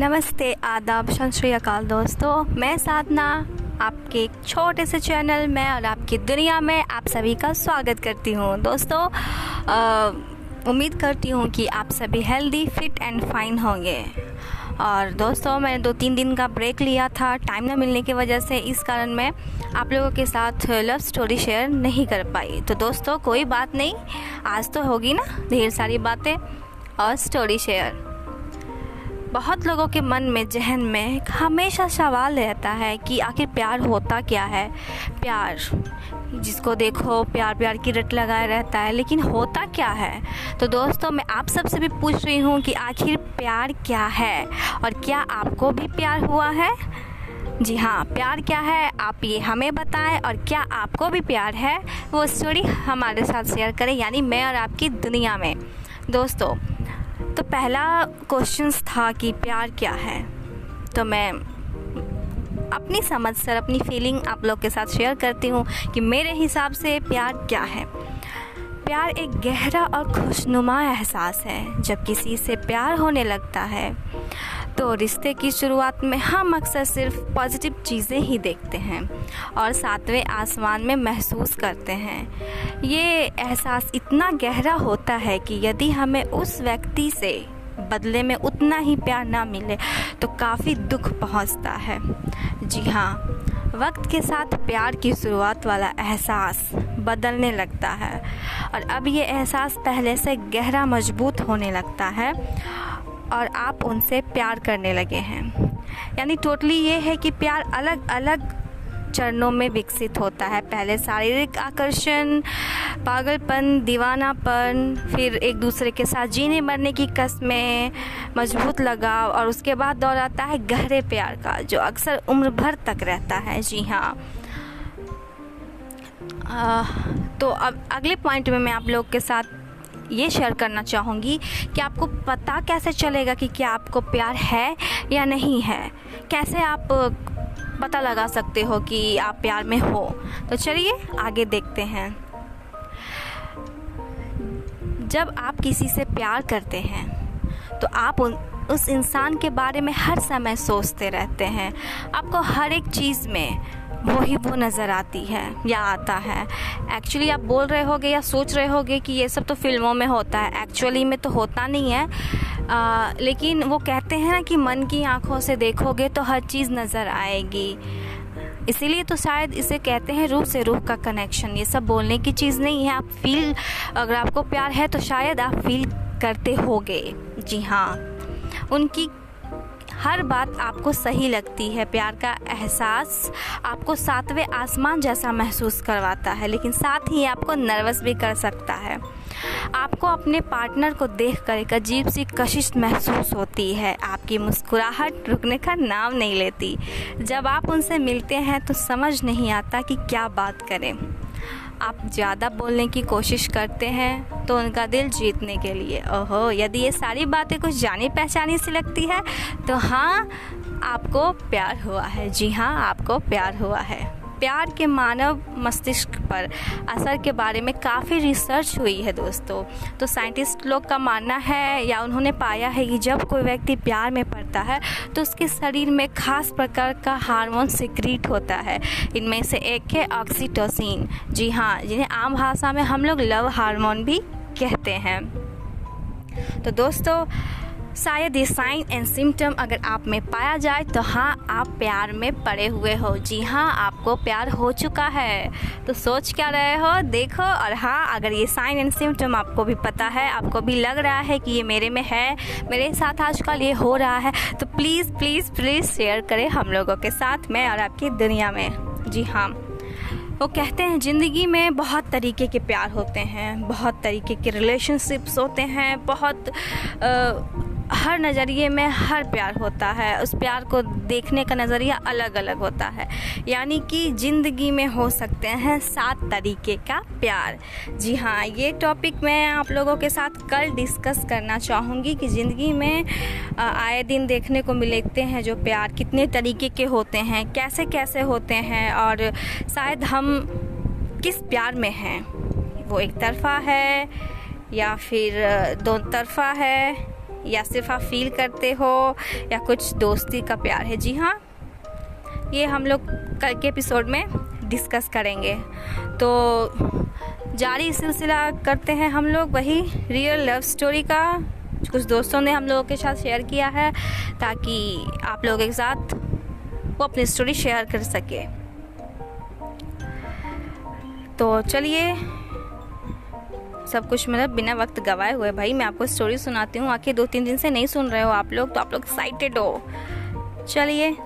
नमस्ते, आदाब सत अकाल दोस्तों। मैं साधना, आपके एक छोटे से चैनल में और आपकी दुनिया में आप सभी का स्वागत करती हूँ। दोस्तों उम्मीद करती हूँ कि आप सभी हेल्दी फिट एंड फाइन होंगे। और दोस्तों, मैंने दो तीन दिन का ब्रेक लिया था। टाइम ना मिलने की वजह से इस कारण मैं आप लोगों के साथ लव स्टोरी शेयर नहीं कर पाई। तो दोस्तों, कोई बात नहीं, आज तो होगी ना, ढेर सारी बातें और स्टोरी शेयर बहुत लोगों के मन में, जहन में हमेशा सवाल रहता है कि आखिर प्यार होता क्या है? प्यार, जिसको देखो प्यार प्यार की रट लगाए रहता है, लेकिन होता क्या है? तो दोस्तों, मैं आप सबसे भी पूछ रही हूँ कि आखिर प्यार क्या है? और क्या आपको भी प्यार हुआ है? जी हाँ प्यार क्या है? आप ये हमें बताएँ और क्या आपको भी प्यार है? वो स्टोरी हमारे साथ शेयर करें, यानी मैं और आपकी दुनिया में। दोस्तों तो पहला क्वेश्चन था कि प्यार क्या है? तो मैं अपनी समझ सर, अपनी फीलिंग आप लोग के साथ शेयर करती हूँ कि मेरे हिसाब से प्यार क्या है। प्यार एक गहरा और खुशनुमा एहसास है जब किसी से प्यार होने लगता है। तो रिश्ते की शुरुआत में हम अक्सर सिर्फ़ पॉजिटिव चीज़ें ही देखते हैं और सातवें आसमान में महसूस करते हैं। ये एहसास इतना गहरा होता है कि यदि हमें उस व्यक्ति से बदले में उतना ही प्यार ना मिले तो काफ़ी दुख पहुँचता है। जी हाँ वक्त के साथ प्यार की शुरुआत वाला एहसास बदलने लगता है और अब ये एहसास पहले से गहरा मज़बूत होने लगता है और आप उनसे प्यार करने लगे हैं। यानी टोटली ये है कि प्यार अलग अलग चरणों में विकसित होता है। पहले शारीरिक आकर्षण, पागलपन, दीवानापन, फिर एक दूसरे के साथ जीने मरने की कस्में मज़बूत लगाव और उसके बाद दौर आता है गहरे प्यार का, जो अक्सर उम्र भर तक रहता है। जी हाँ। तो अब अगले पॉइंट में मैं आप लोग के साथ ये शेयर करना चाहूँगी कि आपको पता कैसे चलेगा कि क्या आपको प्यार है या नहीं है? कैसे आप पता लगा सकते हो कि आप प्यार में हो? तो चलिए आगे देखते हैं। जब आप किसी से प्यार करते हैं तो आप उन, उस इंसान के बारे में हर समय सोचते रहते हैं। आपको हर एक चीज़ में वही वो नज़र आती है या आता है। एक्चुअली आप बोल रहे होगे या सोच रहे होगे कि ये सब तो फ़िल्मों में होता है। एक्चुअली में तो होता नहीं है। आ, लेकिन वो कहते हैं ना कि मन की आँखों से देखोगे तो हर चीज़ नज़र आएगी। इसीलिए तो शायद इसे कहते हैं रूह से रूह का कनेक्शन ये सब बोलने की चीज़ नहीं है। आप फील अगर आपको प्यार है तो शायद आप फील करते होगे। जी हाँ। उनकी हर बात आपको सही लगती है, प्यार का एहसास आपको सातवें आसमान जैसा महसूस करवाता है, लेकिन साथ ही आपको नर्वस भी कर सकता है। आपको अपने पार्टनर को देख कर एक अजीब सी कशिश महसूस होती है, आपकी मुस्कुराहट रुकने का नाम नहीं लेती। जब आप उनसे मिलते हैं तो समझ नहीं आता कि क्या बात करें। आप ज़्यादा बोलने की कोशिश करते हैं तो उनका दिल जीतने के लिए। ओहो, यदि ये सारी बातें कुछ जानी पहचानी सी लगती है तो हाँ आपको प्यार हुआ है। जी हाँ आपको प्यार हुआ है। प्यार के मानव मस्तिष्क पर असर के बारे में काफ़ी रिसर्च हुई है दोस्तों। तो साइंटिस्ट लोग का मानना है या उन्होंने पाया है कि जब कोई व्यक्ति प्यार में पड़ता है तो उसके शरीर में खास प्रकार का हार्मोन सिक्रीट होता है। इनमें से एक है ऑक्सीटोसिन जी हाँ जिन्हें आम भाषा में हम लोग लव हार्मोन भी कहते हैं। तो दोस्तों शायद ये साइन एंड सिम्टम अगर आप में पाया जाए तो हाँ आप प्यार में पड़े हुए हो। जी हाँ आपको प्यार हो चुका है। तो सोच क्या रहे हो? देखो और हाँ अगर ये साइन एंड सिम्टम आपको भी पता है आपको भी लग रहा है कि ये मेरे में है मेरे साथ आजकल ये हो रहा है तो प्लीज़ प्लीज़ प्लीज़ शेयर करें हम लोगों के साथ में और आपकी दुनिया में। जी हाँ। वो कहते हैं ज़िंदगी में बहुत तरीके के प्यार होते हैं बहुत तरीके के रिलेशनशिप्स होते हैं बहुत आ, हर नज़रिए में हर प्यार होता है। उस प्यार को देखने का नज़रिया अलग अलग होता है। यानी कि ज़िंदगी में हो सकते हैं सात तरीके का प्यार। जी हाँ ये टॉपिक मैं आप लोगों के साथ कल डिस्कस करना चाहूँगी कि ज़िंदगी में आए दिन देखने को मिलते हैं जो प्यार कितने तरीके के होते हैं कैसे कैसे होते हैं और शायद हम किस प्यार में हैं। वो एक तरफा है या फिर दो तरफा है। या सिर्फ़ आप फील करते हो, या कुछ दोस्ती का प्यार है? जी हाँ ये हम लोग कल के एपिसोड में डिस्कस करेंगे। तो जारी सिलसिला करते हैं हम लोग, वही रियल लव स्टोरी का कुछ दोस्तों ने हम लोगों के साथ शेयर किया है, ताकि आप लोगों के साथ वो अपनी स्टोरी शेयर कर सके। तो चलिए सब कुछ मतलब बिना वक्त गवाए हुए भाई, मैं आपको स्टोरी सुनाती हूँ। आखिर दो तीन दिन से नहीं सुन रहे हो आप लोग तो आप लोग एक्साइटेड हो। चलिए,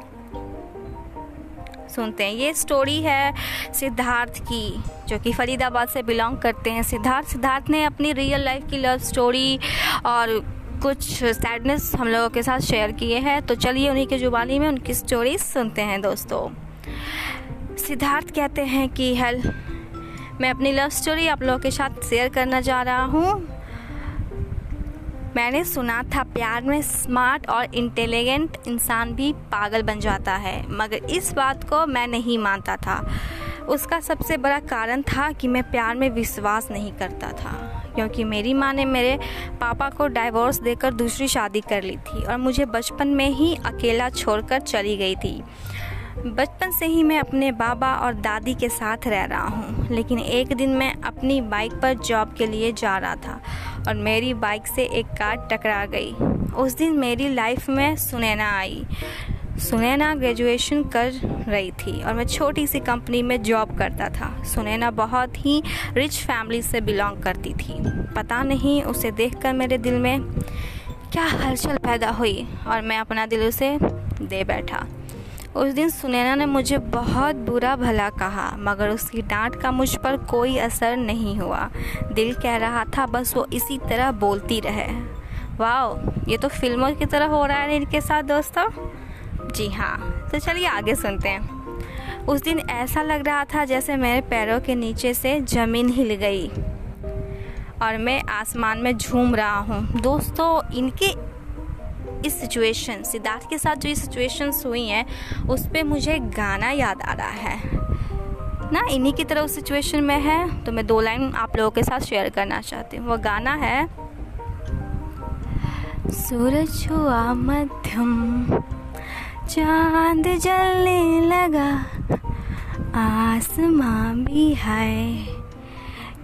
सुनते हैं। ये स्टोरी है सिद्धार्थ की, जो कि फरीदाबाद से बिलोंग करते हैं। सिद्धार्थ सिद्धार्थ ने अपनी रियल लाइफ की लव स्टोरी और कुछ सैडनेस हम लोगों के साथ शेयर किए हैं। तो चलिए उन्हीं के जुबानी में उनकी स्टोरी सुनते हैं दोस्तों। सिद्धार्थ कहते हैं कि, हेल मैं अपनी लव स्टोरी आप लोगों के साथ शेयर करना जा रहा हूँ। मैंने सुना था, प्यार में स्मार्ट और इंटेलिजेंट इंसान भी पागल बन जाता है, मगर इस बात को मैं नहीं मानता था। उसका सबसे बड़ा कारण था कि मैं प्यार में विश्वास नहीं करता था, क्योंकि मेरी माँ ने मेरे पापा को डाइवोर्स देकर दूसरी शादी कर ली थी और मुझे बचपन में ही अकेला छोड़कर चली गई थी। बचपन से ही मैं अपने बाबा और दादी के साथ रह रहा हूँ। लेकिन एक दिन मैं अपनी बाइक पर जॉब के लिए जा रहा था और मेरी बाइक से एक कार टकरा गई। उस दिन मेरी लाइफ में सुनैना आई। सुनैना ग्रेजुएशन कर रही थी और मैं छोटी सी कंपनी में जॉब करता था। सुनैना बहुत ही रिच फैमिली से बिलोंग करती थी। पता नहीं उसे देखकर मेरे दिल में क्या हलचल पैदा हुई और मैं अपना दिल उसे दे बैठा। उस दिन सुनैना ने मुझे बहुत बुरा भला कहा, मगर उसकी डांट का मुझ पर कोई असर नहीं हुआ। दिल कह रहा था, बस वो इसी तरह बोलती रहे। वाह ये तो फ़िल्मों की तरह हो रहा है इनके साथ, दोस्तों? जी हाँ तो चलिए आगे सुनते हैं। उस दिन ऐसा लग रहा था जैसे मेरे पैरों के नीचे से ज़मीन हिल गई और मैं आसमान में झूम रहा हूँ। दोस्तों, इनके इस सिचुएशन सिद्धार्थ के साथ जो ये सिचुएशंस हुई हैं, उस पर मुझे गाना याद आ रहा है। ना, इन्हीं की तरह उस सिचुएशन में है तो मैं दो लाइन आप लोगों के साथ शेयर करना चाहती हूँ। वो गाना है, सूरज हुआ मध्यम, चाँद जलने लगा, आसमां भी है,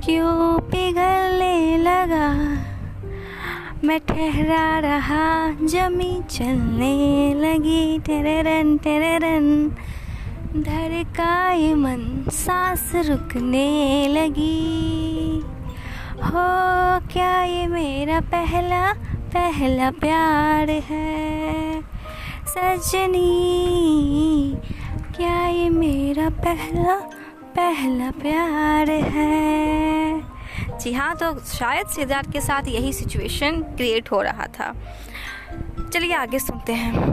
क्यों पिघलने लगा मैं ठहरा रहा जमी चलने लगी। टेरेरन टेरेरन धड़काए मन, सांस रुकने लगी। हो, क्या ये मेरा पहला पहला प्यार है? सजनी, क्या ये मेरा पहला पहला प्यार है? जी हाँ तो शायद सिद्धार्थ के साथ यही सिचुएशन क्रिएट हो रहा था। चलिए आगे सुनते हैं।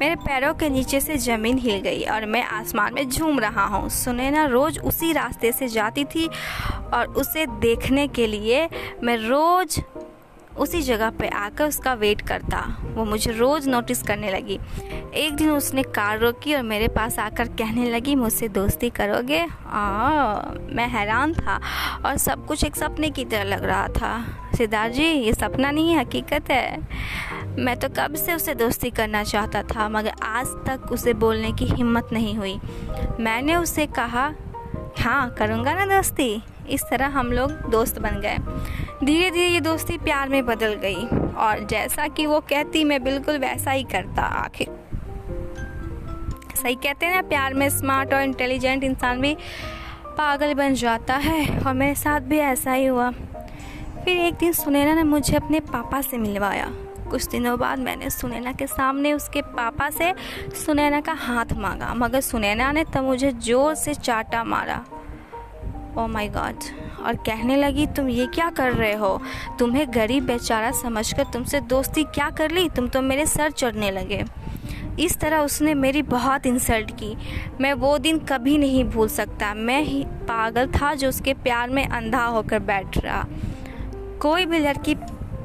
मेरे पैरों के नीचे से ज़मीन हिल गई और मैं आसमान में झूम रहा हूँ। सुनैना रोज़ उसी रास्ते से जाती थी और उसे देखने के लिए मैं रोज़ उसी जगह पे आकर उसका वेट करता। वो मुझे रोज़ नोटिस करने लगी। एक दिन उसने कार रोकी और मेरे पास आकर कहने लगी मुझसे दोस्ती करोगे? आ, मैं हैरान था और सब कुछ एक सपने की तरह लग रहा था। सिद्धार्थ जी ये सपना नहीं है हकीकत है। मैं तो कब से उसे दोस्ती करना चाहता था मगर आज तक उसे बोलने की हिम्मत नहीं हुई। मैंने उसे कहा हाँ करूँगा ना दोस्ती? इस तरह हम लोग दोस्त बन गए। धीरे धीरे ये दोस्ती प्यार में बदल गई और जैसा कि वो कहती, मैं बिल्कुल वैसा ही करता आखिर। सही कहते हैं ना, प्यार में स्मार्ट और इंटेलिजेंट इंसान भी पागल बन जाता है और मेरे साथ भी ऐसा ही हुआ। फिर एक दिन सुनैना ने मुझे अपने पापा से मिलवाया। कुछ दिनों बाद मैंने सुनैना के सामने उसके पापा से सुनैना का हाथ मांगा। मगर सुनैना ने तब मुझे ज़ोर से चाटा मारा। ओ माई गॉड और कहने लगी, तुम ये क्या कर रहे हो? तुम्हें गरीब बेचारा समझकर तुमसे दोस्ती क्या कर ली? तुम तो मेरे सर चढ़ने लगे। इस तरह उसने मेरी बहुत इंसल्ट की। मैं वो दिन कभी नहीं भूल सकता। मैं ही पागल था जो उसके प्यार में अंधा होकर बैठ रहा। कोई भी लड़की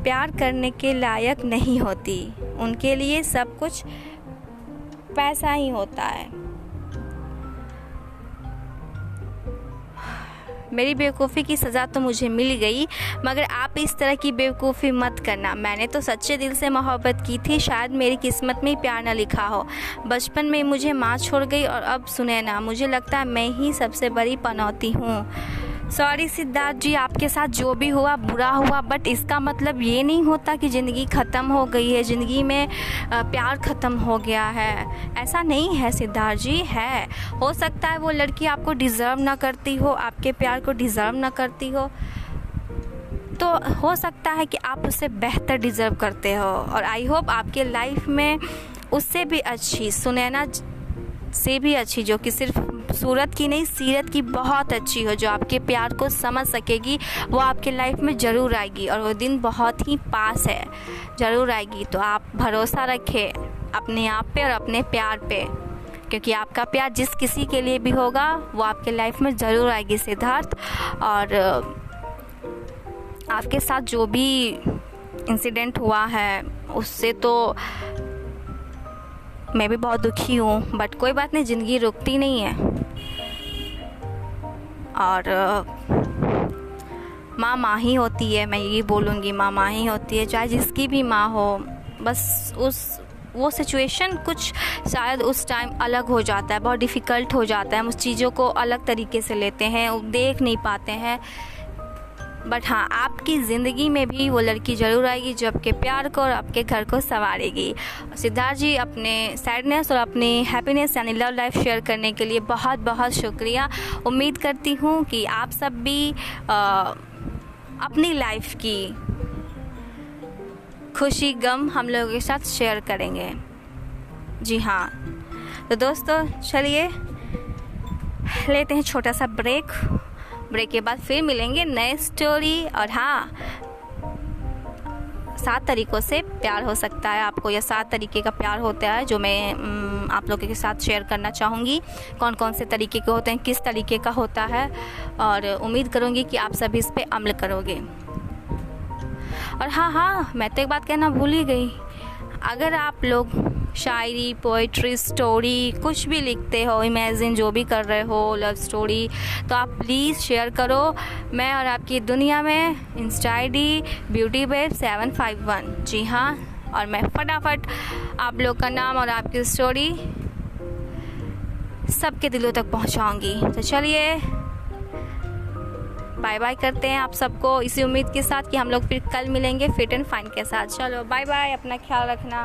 प्यार करने के लायक नहीं होती। उनके लिए सब कुछ पैसा ही होता है। मेरी बेवकूफ़ी की सज़ा तो मुझे मिल गई, मगर आप इस तरह की बेवकूफ़ी मत करना। मैंने तो सच्चे दिल से मोहब्बत की थी, शायद मेरी किस्मत में प्यार न लिखा हो। बचपन में मुझे माँ छोड़ गई और अब सुने ना, मुझे लगता है मैं ही सबसे बड़ी पनौती हूँ। सॉरी सिद्धार्थ जी, आपके साथ जो भी हुआ, बुरा हुआ बट इसका मतलब ये नहीं होता कि ज़िंदगी ख़त्म हो गई है। ज़िंदगी में प्यार ख़त्म हो गया है। ऐसा नहीं है सिद्धार्थ जी, है। हो सकता है वो लड़की आपको डिज़र्व ना करती हो, आपके प्यार को डिज़र्व ना करती हो। तो हो सकता है कि आप उससे बेहतर डिज़र्व करते हो। और आई होप आपके लाइफ में उससे भी अच्छी, सुनैना से भी अच्छी, जो कि सिर्फ़ सूरत की नहीं, सीरत की बहुत अच्छी हो, जो आपके प्यार को समझ सकेगी, वो आपके लाइफ में ज़रूर आएगी और वो दिन बहुत ही पास है। ज़रूर आएगी। तो आप भरोसा रखें अपने आप पे और अपने प्यार पे, क्योंकि आपका प्यार जिस किसी के लिए भी होगा, वो आपके लाइफ में ज़रूर आएगी सिद्धार्थ। और, आपके साथ जो भी इंसिडेंट हुआ है, उससे तो मैं भी बहुत दुखी हूँ बट कोई बात नहीं, ज़िंदगी रुकती नहीं है। और माँ माँ ही होती है, मैं यही बोलूँगी, माँ माँ ही होती है, चाहे जिसकी भी माँ हो। बस उस, वो सिचुएशन कुछ शायद उस टाइम अलग हो जाता है, बहुत डिफ़िकल्ट हो जाता है, हम उस चीज़ों को अलग तरीके से लेते हैं, देख नहीं पाते हैं। बट हाँ आपकी ज़िंदगी में भी वो लड़की ज़रूर आएगी जो आपके प्यार को और आपके घर को संवारेगी। सिद्धार्थ जी अपने सैडनेस और अपनी हैप्पीनेस यानी लव लाइफ शेयर करने के लिए बहुत बहुत शुक्रिया। उम्मीद करती हूँ कि आप सब भी आ, अपनी लाइफ की खुशी गम हम लोगों के साथ शेयर करेंगे। जी हाँ। तो दोस्तों चलिए लेते हैं छोटा सा ब्रेक ब्रेक के बाद फिर मिलेंगे नए स्टोरी और हाँ सात तरीक़ों से प्यार हो सकता है आपको, या सात तरीके का प्यार होता है जो मैं आप लोगों के साथ शेयर करना चाहूँगी। कौन कौन से तरीके के होते हैं, किस तरीके का होता है, और उम्मीद करूँगी कि आप सभी इस पर अमल करोगे। और हाँ हाँ मैं तो एक बात कहना भूल ही गई। अगर आप लोग शायरी पोइट्री स्टोरी कुछ भी लिखते हो इमेजिन जो भी कर रहे हो लव स्टोरी तो आप प्लीज़ शेयर करो। मैं और आपकी दुनिया में insta I D beauty bed seven five one जी हाँ और मैं फटाफट आप लोग का नाम और आपकी स्टोरी सबके दिलों तक पहुंचाऊँगी। तो चलिए बाय बाय करते हैं आप सबको इसी उम्मीद के साथ कि हम लोग फिर कल मिलेंगे फिट एंड फाइन के साथ। चलो, बाय बाय, अपना ख्याल रखना।